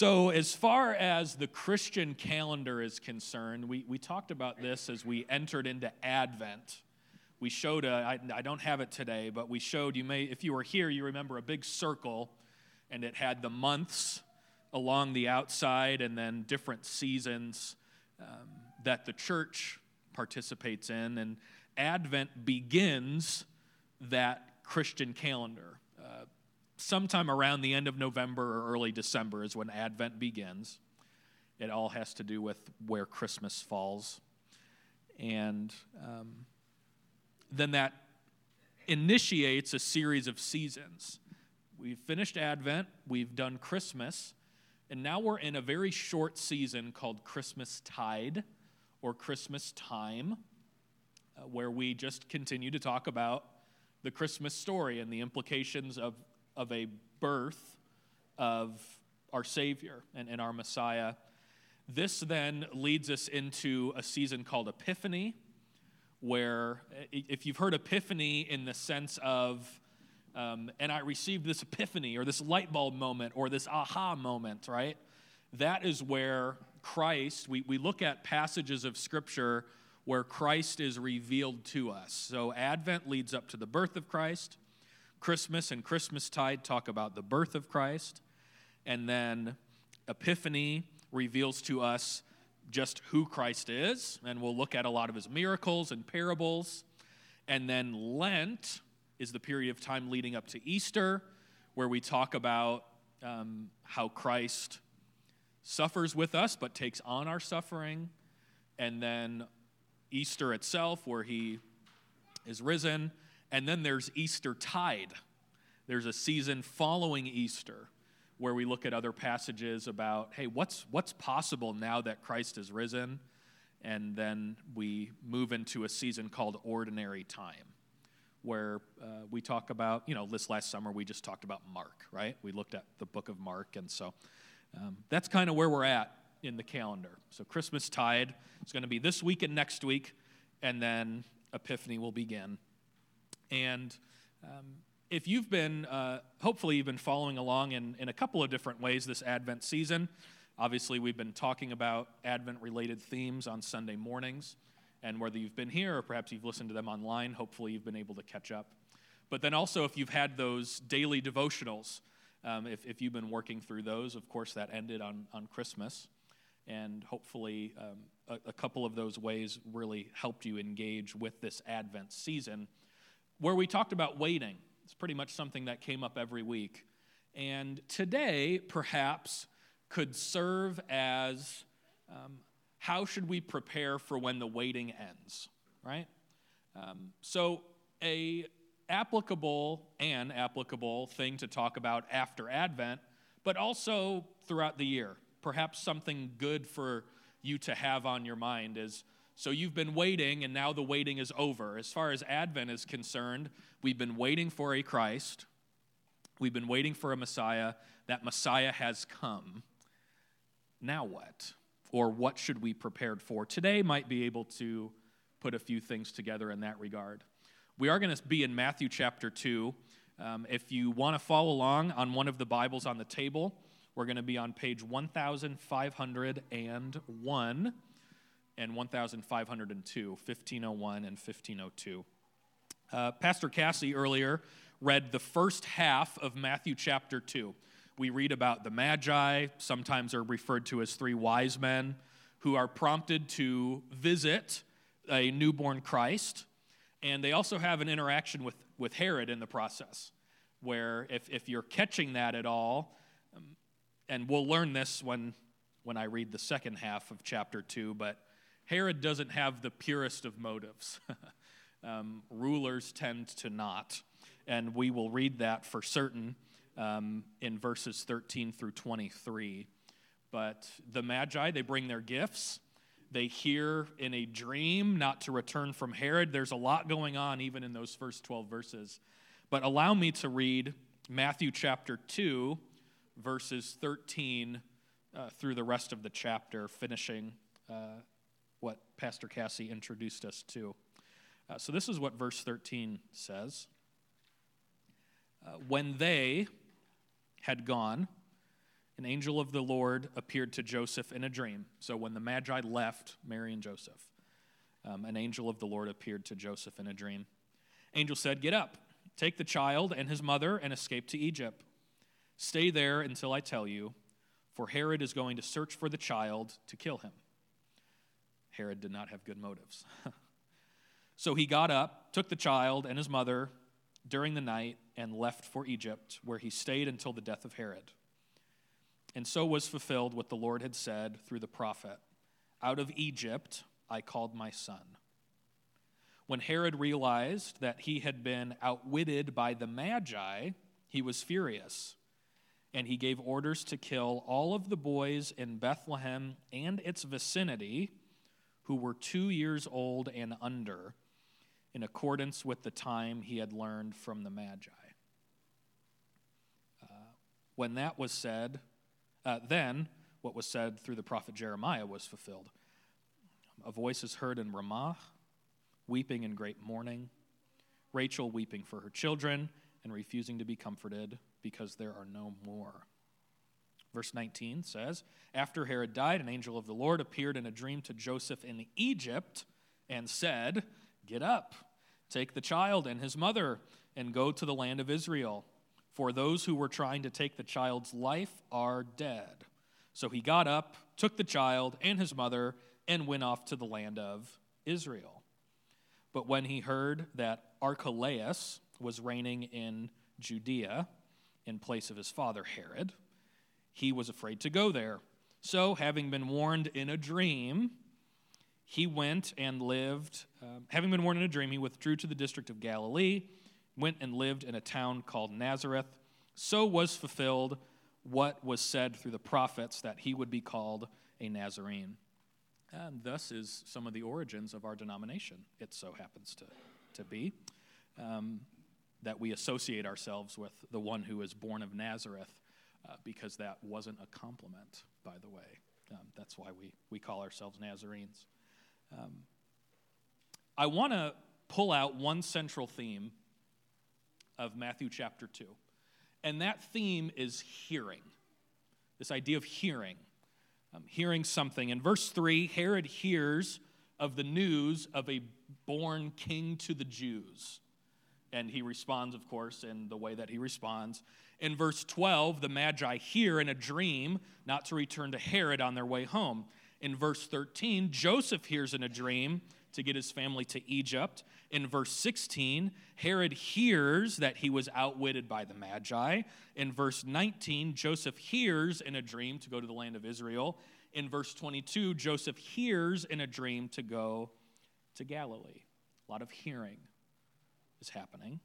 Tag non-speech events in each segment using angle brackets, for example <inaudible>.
So, as far as the Christian calendar is concerned, we, we talked about this as we entered into Advent. We showed a, I, I don't have it today, but we showed, you may, if you were here, you remember a big circle, and it had the months along the outside and then different seasons um, that the church participates in. And Advent begins that Christian calendar sometime around the end of November or early December is when Advent begins. It all has to do with where Christmas falls. And um, then that initiates a series of seasons. We've finished Advent, we've done Christmas, and now we're in a very short season called Christmas Tide or Christmas Time, uh, where we just continue to talk about the Christmas story and the implications of of a birth of our Savior and, and our Messiah. This then leads us into a season called Epiphany, where, if you've heard Epiphany in the sense of, um, and I received this epiphany or this light bulb moment or this aha moment, right? That is where Christ, we, we look at passages of Scripture where Christ is revealed to us. So Advent leads up to the birth of Christ. Christmas and Christmastide talk about the birth of Christ, and then Epiphany reveals to us just who Christ is, and we'll look at a lot of his miracles and parables. And then Lent is the period of time leading up to Easter, where we talk about um, how Christ suffers with us but takes on our suffering. And then Easter itself, where he is risen. And then there's Easter tide. There's a season following Easter where we look at other passages about, hey, what's, what's possible now that Christ is risen? And then we move into a season called ordinary time, where uh, we talk about, you know, this last summer we just talked about Mark, right? We looked at the book of Mark. And so um, that's kind of where we're at in the calendar. So Christmas tide is going to be this week and next week, and then Epiphany will begin. And um, if you've been, uh, hopefully, you've been following along in, in a couple of different ways this Advent season. Obviously, we've been talking about Advent related themes on Sunday mornings. And whether you've been here or perhaps you've listened to them online, hopefully, you've been able to catch up. But then also, if you've had those daily devotionals, um, if, if you've been working through those, of course, that ended on, on Christmas. And hopefully, um, a, a couple of those ways really helped you engage with this Advent season where we talked about waiting. It's pretty much something that came up every week. And today, perhaps, could serve as um, how should we prepare for when the waiting ends, right? Um, so, a applicable and applicable thing to talk about after Advent, but also throughout the year. Perhaps something good for you to have on your mind is so you've been waiting, and now the waiting is over. As far as Advent is concerned, we've been waiting for a Christ, we've been waiting for a Messiah. That Messiah has come. Now what? Or what should we prepare for? Today might be able to put a few things together in that regard. We are going to be in Matthew chapter 2. Um, if you want to follow along on one of the Bibles on the table, we're going to be on page 1501 and 1502, 1501 and 1502. Uh, Pastor Cassie earlier read the first half of Matthew chapter 2. We read about the Magi, sometimes are referred to as three wise men, who are prompted to visit a newborn Christ. And they also have an interaction with, with Herod in the process, where if, if you're catching that at all, um, and we'll learn this when, when I read the second half of chapter 2, but Herod doesn't have the purest of motives. <laughs> um, rulers tend to not. And we will read that for certain um, in verses 13 through 23. But the Magi, they bring their gifts. They hear in a dream not to return from Herod. There's a lot going on even in those first 12 verses. But allow me to read Matthew chapter 2, verses 13 uh, through the rest of the chapter, finishing uh, what Pastor Cassie introduced us to. Uh, so, this is what verse 13 says. Uh, when they had gone an angel of the Lord appeared to Joseph in a dream. So when the Magi left Mary and Joseph, um, an angel of the Lord appeared to Joseph in a dream. Angel said, Get up, take the child and his mother, and escape to Egypt. Stay there until I tell you, for Herod is going to search for the child to kill him. Herod did not have good motives. <laughs> so he got up, took the child and his mother during the night, and left for Egypt, where he stayed until the death of Herod. And so was fulfilled what the Lord had said through the prophet Out of Egypt I called my son. When Herod realized that he had been outwitted by the Magi, he was furious. And he gave orders to kill all of the boys in Bethlehem and its vicinity who were two years old and under, in accordance with the time he had learned from the Magi. Uh, when that was said, uh, then what was said through the prophet Jeremiah was fulfilled. A voice is heard in Ramah, weeping in great mourning, Rachel weeping for her children and refusing to be comforted because there are no more. Verse 19 says After Herod died, an angel of the Lord appeared in a dream to Joseph in Egypt and said, Get up, take the child and his mother, and go to the land of Israel for those who were trying to take the child's life are dead. So he got up, took the child and his mother, and went off to the land of Israel. But when he heard that Archelaus was reigning in Judea in place of his father Herod, he was afraid to go there. So, having been warned in a dream, he went and lived. Um, having been warned in a dream, he withdrew to the district of Galilee went and lived in a town called Nazareth. So was fulfilled what was said through the prophets that he would be called a Nazarene. And thus is some of the origins of our denomination, it so happens to, to be. Um, that we associate ourselves with the one who is born of Nazareth, uh, because that wasn't a compliment, by the way. Um, that's why we, we call ourselves Nazarenes. Um, I want to pull out one central theme of Matthew chapter 2. And that theme is hearing. This idea of hearing, um, hearing something. In verse 3, Herod hears of the news of a born king to the Jews. And he responds, of course, in the way that he responds. In verse 12, the Magi hear in a dream not to return to Herod on their way home. In verse 13, Joseph hears in a dream to get his family to Egypt. In verse 16, Herod hears that he was outwitted by the Magi. In verse 19, Joseph hears in a dream to go to the land of Israel. In verse 22, Joseph hears in a dream to go to Galilee. A lot of hearing is happening.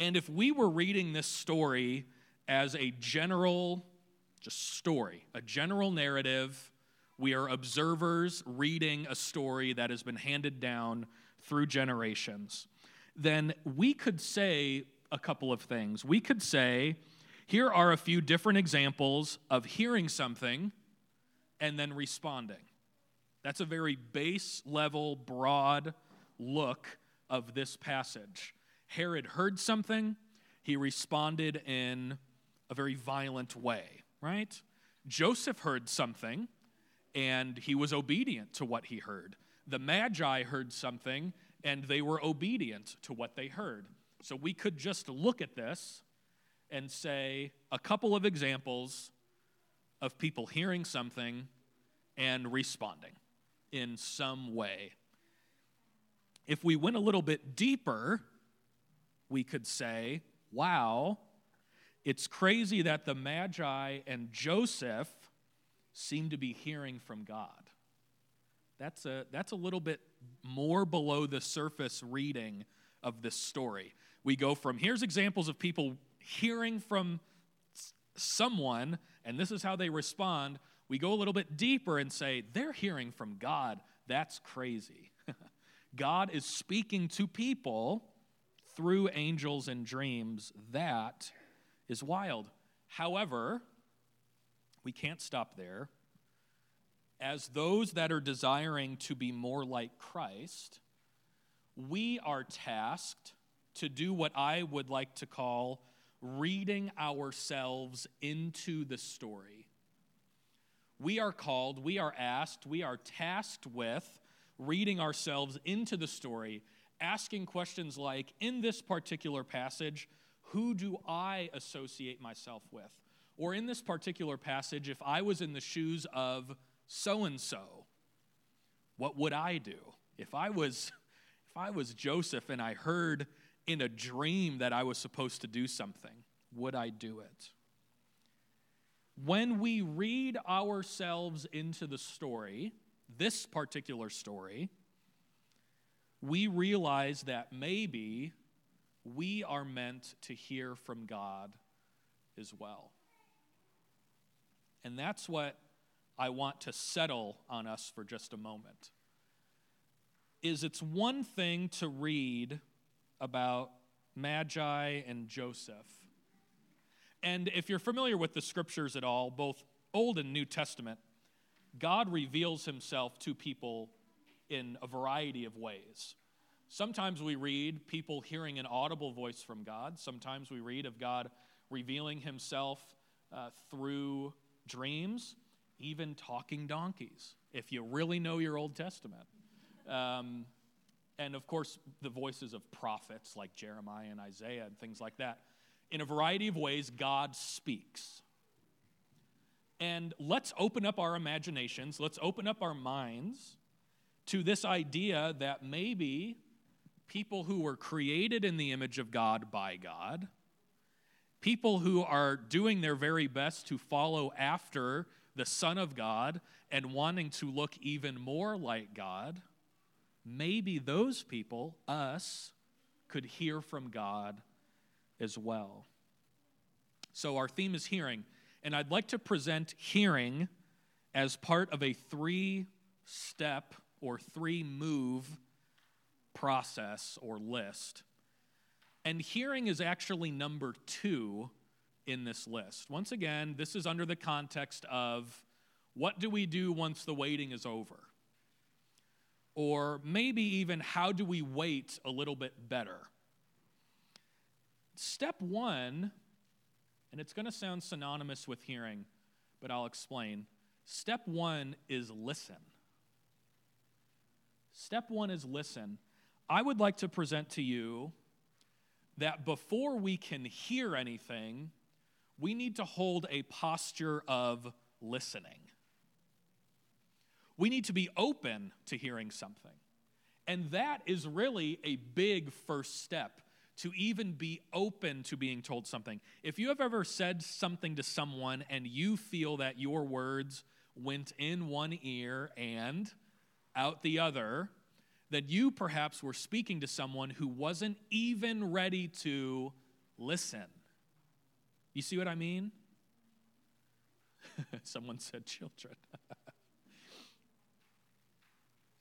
And if we were reading this story as a general just story, a general narrative, we are observers reading a story that has been handed down through generations. Then we could say a couple of things. We could say, here are a few different examples of hearing something and then responding. That's a very base level, broad look of this passage. Herod heard something, he responded in a very violent way, right? Joseph heard something, and he was obedient to what he heard. The Magi heard something, and they were obedient to what they heard. So we could just look at this and say a couple of examples of people hearing something and responding in some way. If we went a little bit deeper, we could say, wow, it's crazy that the Magi and Joseph seem to be hearing from God. That's a, that's a little bit more below the surface reading of this story. We go from here's examples of people hearing from someone, and this is how they respond. We go a little bit deeper and say, they're hearing from God. That's crazy. <laughs> God is speaking to people through angels and dreams. That is wild. However, we can't stop there. As those that are desiring to be more like Christ, we are tasked to do what I would like to call reading ourselves into the story. We are called, we are asked, we are tasked with reading ourselves into the story, asking questions like in this particular passage, who do I associate myself with? Or in this particular passage, if I was in the shoes of so and so, what would I do? If I was <laughs> if I was Joseph and I heard in a dream that I was supposed to do something, would I do it? When we read ourselves into the story, this particular story, we realize that maybe we are meant to hear from God as well. And that's what I want to settle on us for just a moment. Is it's one thing to read about Magi and Joseph. And if you're familiar with the scriptures at all, both Old and New Testament, God reveals himself to people in a variety of ways. Sometimes we read people hearing an audible voice from God. Sometimes we read of God revealing himself uh, through dreams, even talking donkeys, if you really know your Old Testament. Um, and of course, the voices of prophets like Jeremiah and Isaiah and things like that. In a variety of ways, God speaks. And let's open up our imaginations, let's open up our minds to this idea that maybe people who were created in the image of God by God, people who are doing their very best to follow after the Son of God and wanting to look even more like God, maybe those people, us, could hear from God as well. So our theme is hearing, and I'd like to present hearing as part of a three step or three move process or list. And hearing is actually number two in this list. Once again, this is under the context of what do we do once the waiting is over? Or maybe even how do we wait a little bit better? Step one, and it's going to sound synonymous with hearing, but I'll explain. Step one is listen. Step one is listen. I would like to present to you that before we can hear anything, we need to hold a posture of listening. We need to be open to hearing something. And that is really a big first step to even be open to being told something. If you have ever said something to someone and you feel that your words went in one ear and out the other, that you perhaps were speaking to someone who wasn't even ready to listen. You see what I mean? <laughs> someone said children. <laughs>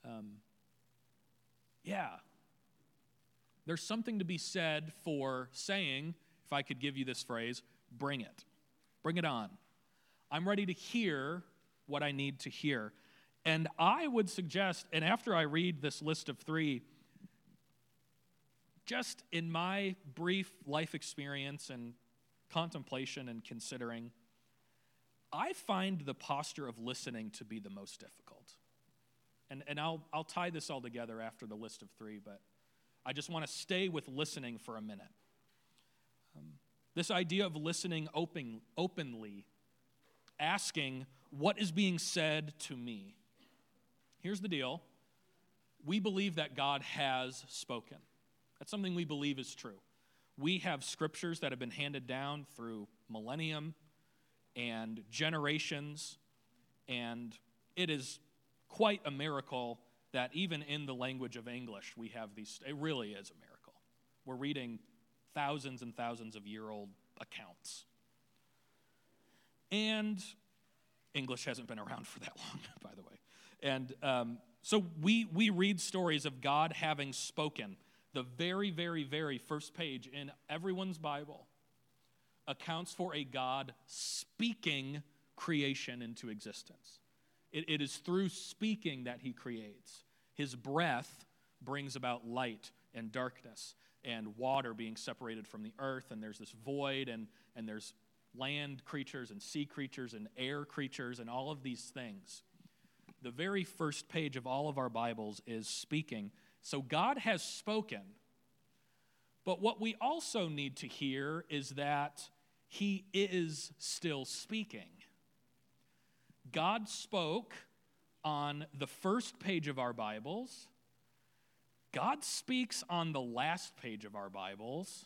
um, yeah. There's something to be said for saying, if I could give you this phrase, bring it. Bring it on. I'm ready to hear what I need to hear. And I would suggest, and after I read this list of three, just in my brief life experience and contemplation and considering, I find the posture of listening to be the most difficult. And, and I'll, I'll tie this all together after the list of three, but I just want to stay with listening for a minute. Um, this idea of listening open, openly, asking, What is being said to me? Here's the deal we believe that God has spoken. That's something we believe is true. We have scriptures that have been handed down through millennium and generations, and it is quite a miracle that even in the language of English, we have these. It really is a miracle. We're reading thousands and thousands of year old accounts. And English hasn't been around <laughs> for that long, by the way. And um, so we, we read stories of God having spoken. The very, very, very first page in everyone's Bible accounts for a God speaking creation into existence. It, it is through speaking that he creates. His breath brings about light and darkness, and water being separated from the earth, and there's this void, and, and there's land creatures and sea creatures and air creatures and all of these things. The very first page of all of our Bibles is speaking. So God has spoken. But what we also need to hear is that He is still speaking. God spoke on the first page of our Bibles. God speaks on the last page of our Bibles.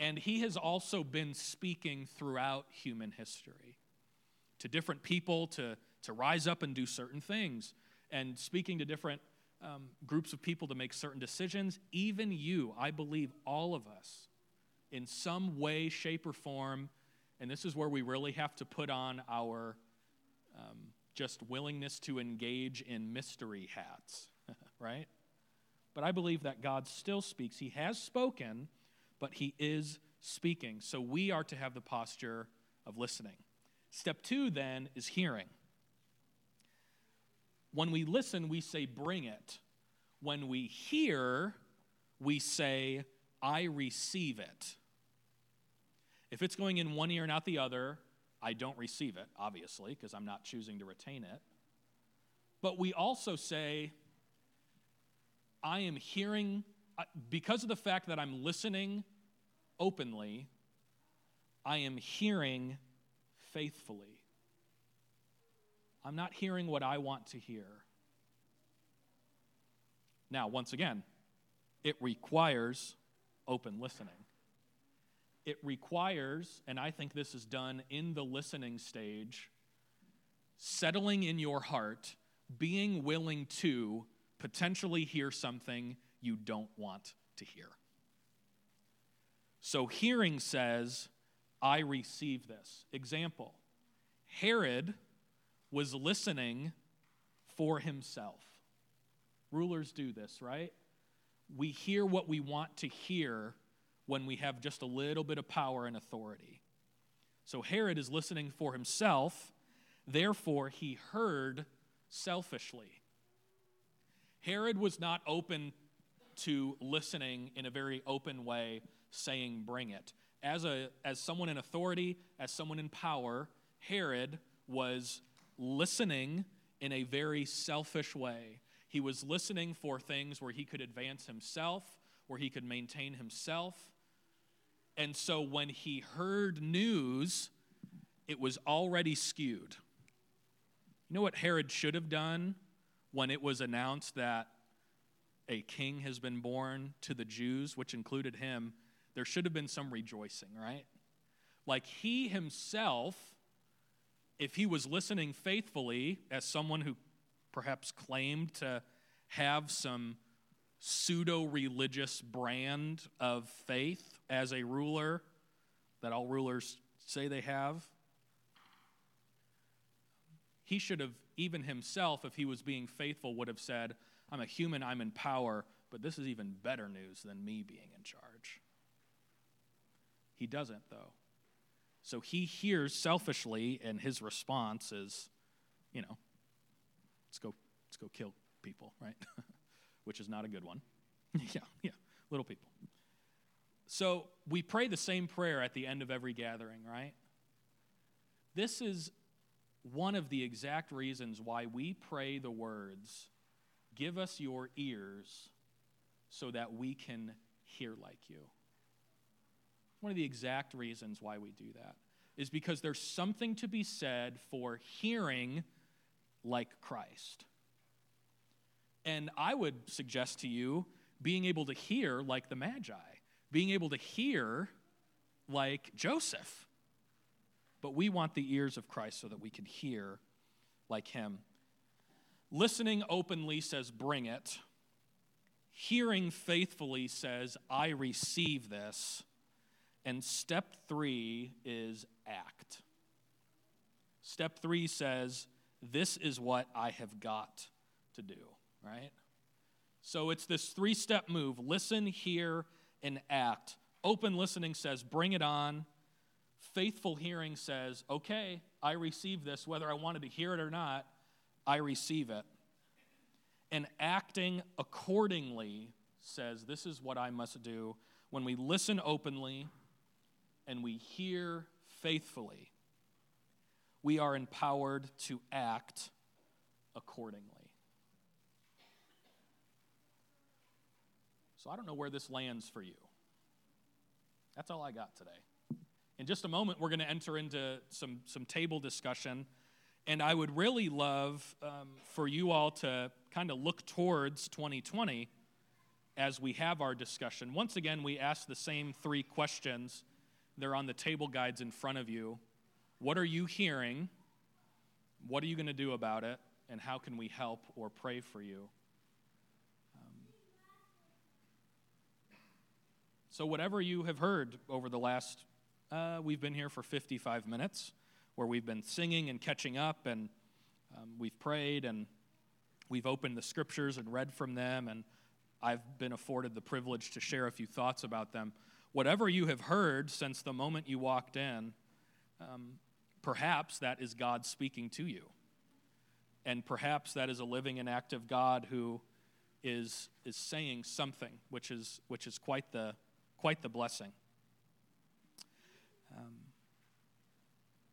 And he has also been speaking throughout human history to different people to, to rise up and do certain things, and speaking to different um, groups of people to make certain decisions. Even you, I believe, all of us, in some way, shape, or form, and this is where we really have to put on our um, just willingness to engage in mystery hats, <laughs> right? But I believe that God still speaks. He has spoken but he is speaking. So we are to have the posture of listening. Step two, then, is hearing. When we listen, we say, bring it. When we hear, we say, I receive it. If it's going in one ear and out the other, I don't receive it, obviously, because I'm not choosing to retain it. But we also say, I am hearing uh, because of the fact that I'm listening openly, I am hearing faithfully. I'm not hearing what I want to hear. Now, once again, it requires open listening. It requires, and I think this is done in the listening stage, settling in your heart, being willing to potentially hear something you don't want to hear. So hearing says, I receive this. Example Herod was listening for himself. Rulers do this, right? We hear what we want to hear when we have just a little bit of power and authority. So Herod is listening for himself, therefore, he heard selfishly. Herod was not open to listening in a very open way, saying, Bring it. As, a, as someone in authority, as someone in power, Herod was listening in a very selfish way. He was listening for things where he could advance himself, where he could maintain himself. And so when he heard news, it was already skewed. You know what Herod should have done when it was announced that a king has been born to the Jews, which included him, there should have been some rejoicing, right? Like he himself, if he was listening faithfully as someone who perhaps claimed to have some pseudo religious brand of faith as a ruler that all rulers say they have, he should have, even himself, if he was being faithful, would have said, I'm a human, I'm in power, but this is even better news than me being in charge. He doesn't, though. So he hears selfishly, and his response is, you know, let's go, let's go kill people, right? <laughs> Which is not a good one. <laughs> yeah, yeah, little people. So we pray the same prayer at the end of every gathering, right? This is one of the exact reasons why we pray the words Give us your ears so that we can hear like you. One of the exact reasons why we do that is because there's something to be said for hearing like Christ. And I would suggest to you being able to hear like the Magi, being able to hear like Joseph. But we want the ears of Christ so that we can hear like him. Listening openly says, bring it. Hearing faithfully says, I receive this. And step three is act. Step three says, This is what I have got to do, right? So it's this three step move listen, hear, and act. Open listening says, Bring it on. Faithful hearing says, Okay, I receive this, whether I wanted to hear it or not. I receive it. And acting accordingly says, This is what I must do. When we listen openly and we hear faithfully, we are empowered to act accordingly. So I don't know where this lands for you. That's all I got today. In just a moment, we're going to enter into some, some table discussion. And I would really love um, for you all to kind of look towards 2020 as we have our discussion. Once again, we ask the same three questions. They're on the table guides in front of you. What are you hearing? What are you going to do about it? And how can we help or pray for you? So, whatever you have heard over the last, uh, we've been here for 55 minutes, where we've been singing and catching up, and um, we've prayed, and we've opened the scriptures and read from them, and I've been afforded the privilege to share a few thoughts about them. Whatever you have heard since the moment you walked in, um, perhaps that is God speaking to you. And perhaps that is a living and active God who is, is saying something, which is, which is quite the, quite the blessing. Um,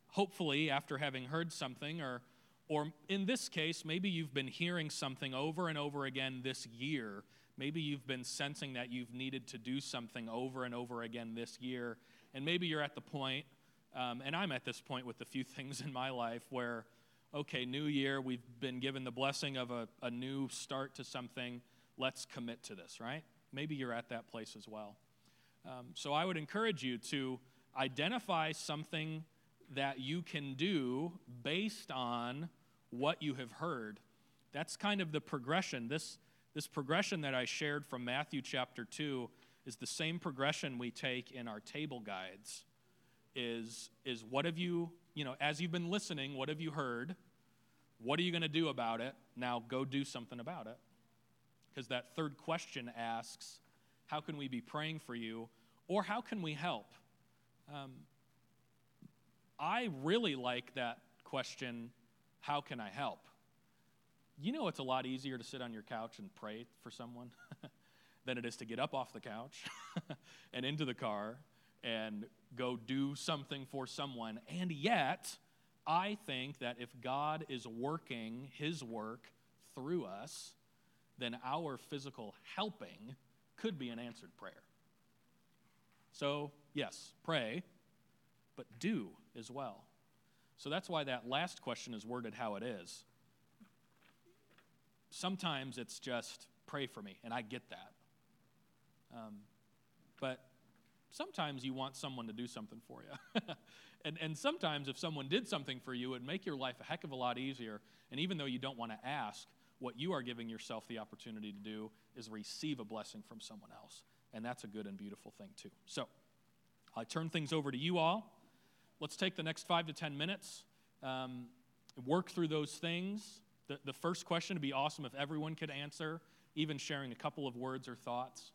hopefully, after having heard something, or, or in this case, maybe you've been hearing something over and over again this year. Maybe you've been sensing that you've needed to do something over and over again this year. And maybe you're at the point, um, and I'm at this point with a few <laughs> things in my life where, okay, new year, we've been given the blessing of a, a new start to something. Let's commit to this, right? Maybe you're at that place as well. Um, so I would encourage you to identify something that you can do based on what you have heard. That's kind of the progression. This, this progression that I shared from Matthew chapter 2 is the same progression we take in our table guides. Is, is what have you, you know, as you've been listening, what have you heard? What are you going to do about it? Now go do something about it. Because that third question asks, how can we be praying for you? Or how can we help? Um, I really like that question, how can I help? You know, it's a lot easier to sit on your couch and pray for someone <laughs> than it is to get up off the couch <laughs> and into the car and go do something for someone. And yet, I think that if God is working his work through us, then our physical helping could be an answered prayer. So, yes, pray, but do as well. So that's why that last question is worded how it is. Sometimes it's just pray for me, and I get that. Um, but sometimes you want someone to do something for you. <laughs> and, and sometimes if someone did something for you, it would make your life a heck of a lot easier. And even though you don't want to ask, what you are giving yourself the opportunity to do is receive a blessing from someone else. And that's a good and beautiful thing, too. So I turn things over to you all. Let's take the next five to 10 minutes, um, work through those things. The, the first question would be awesome if everyone could answer, even sharing a couple of words or thoughts.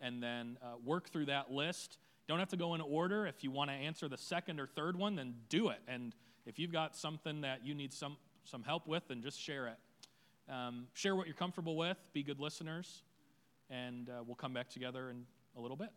And then uh, work through that list. Don't have to go in order. If you want to answer the second or third one, then do it. And if you've got something that you need some, some help with, then just share it. Um, share what you're comfortable with, be good listeners, and uh, we'll come back together in a little bit.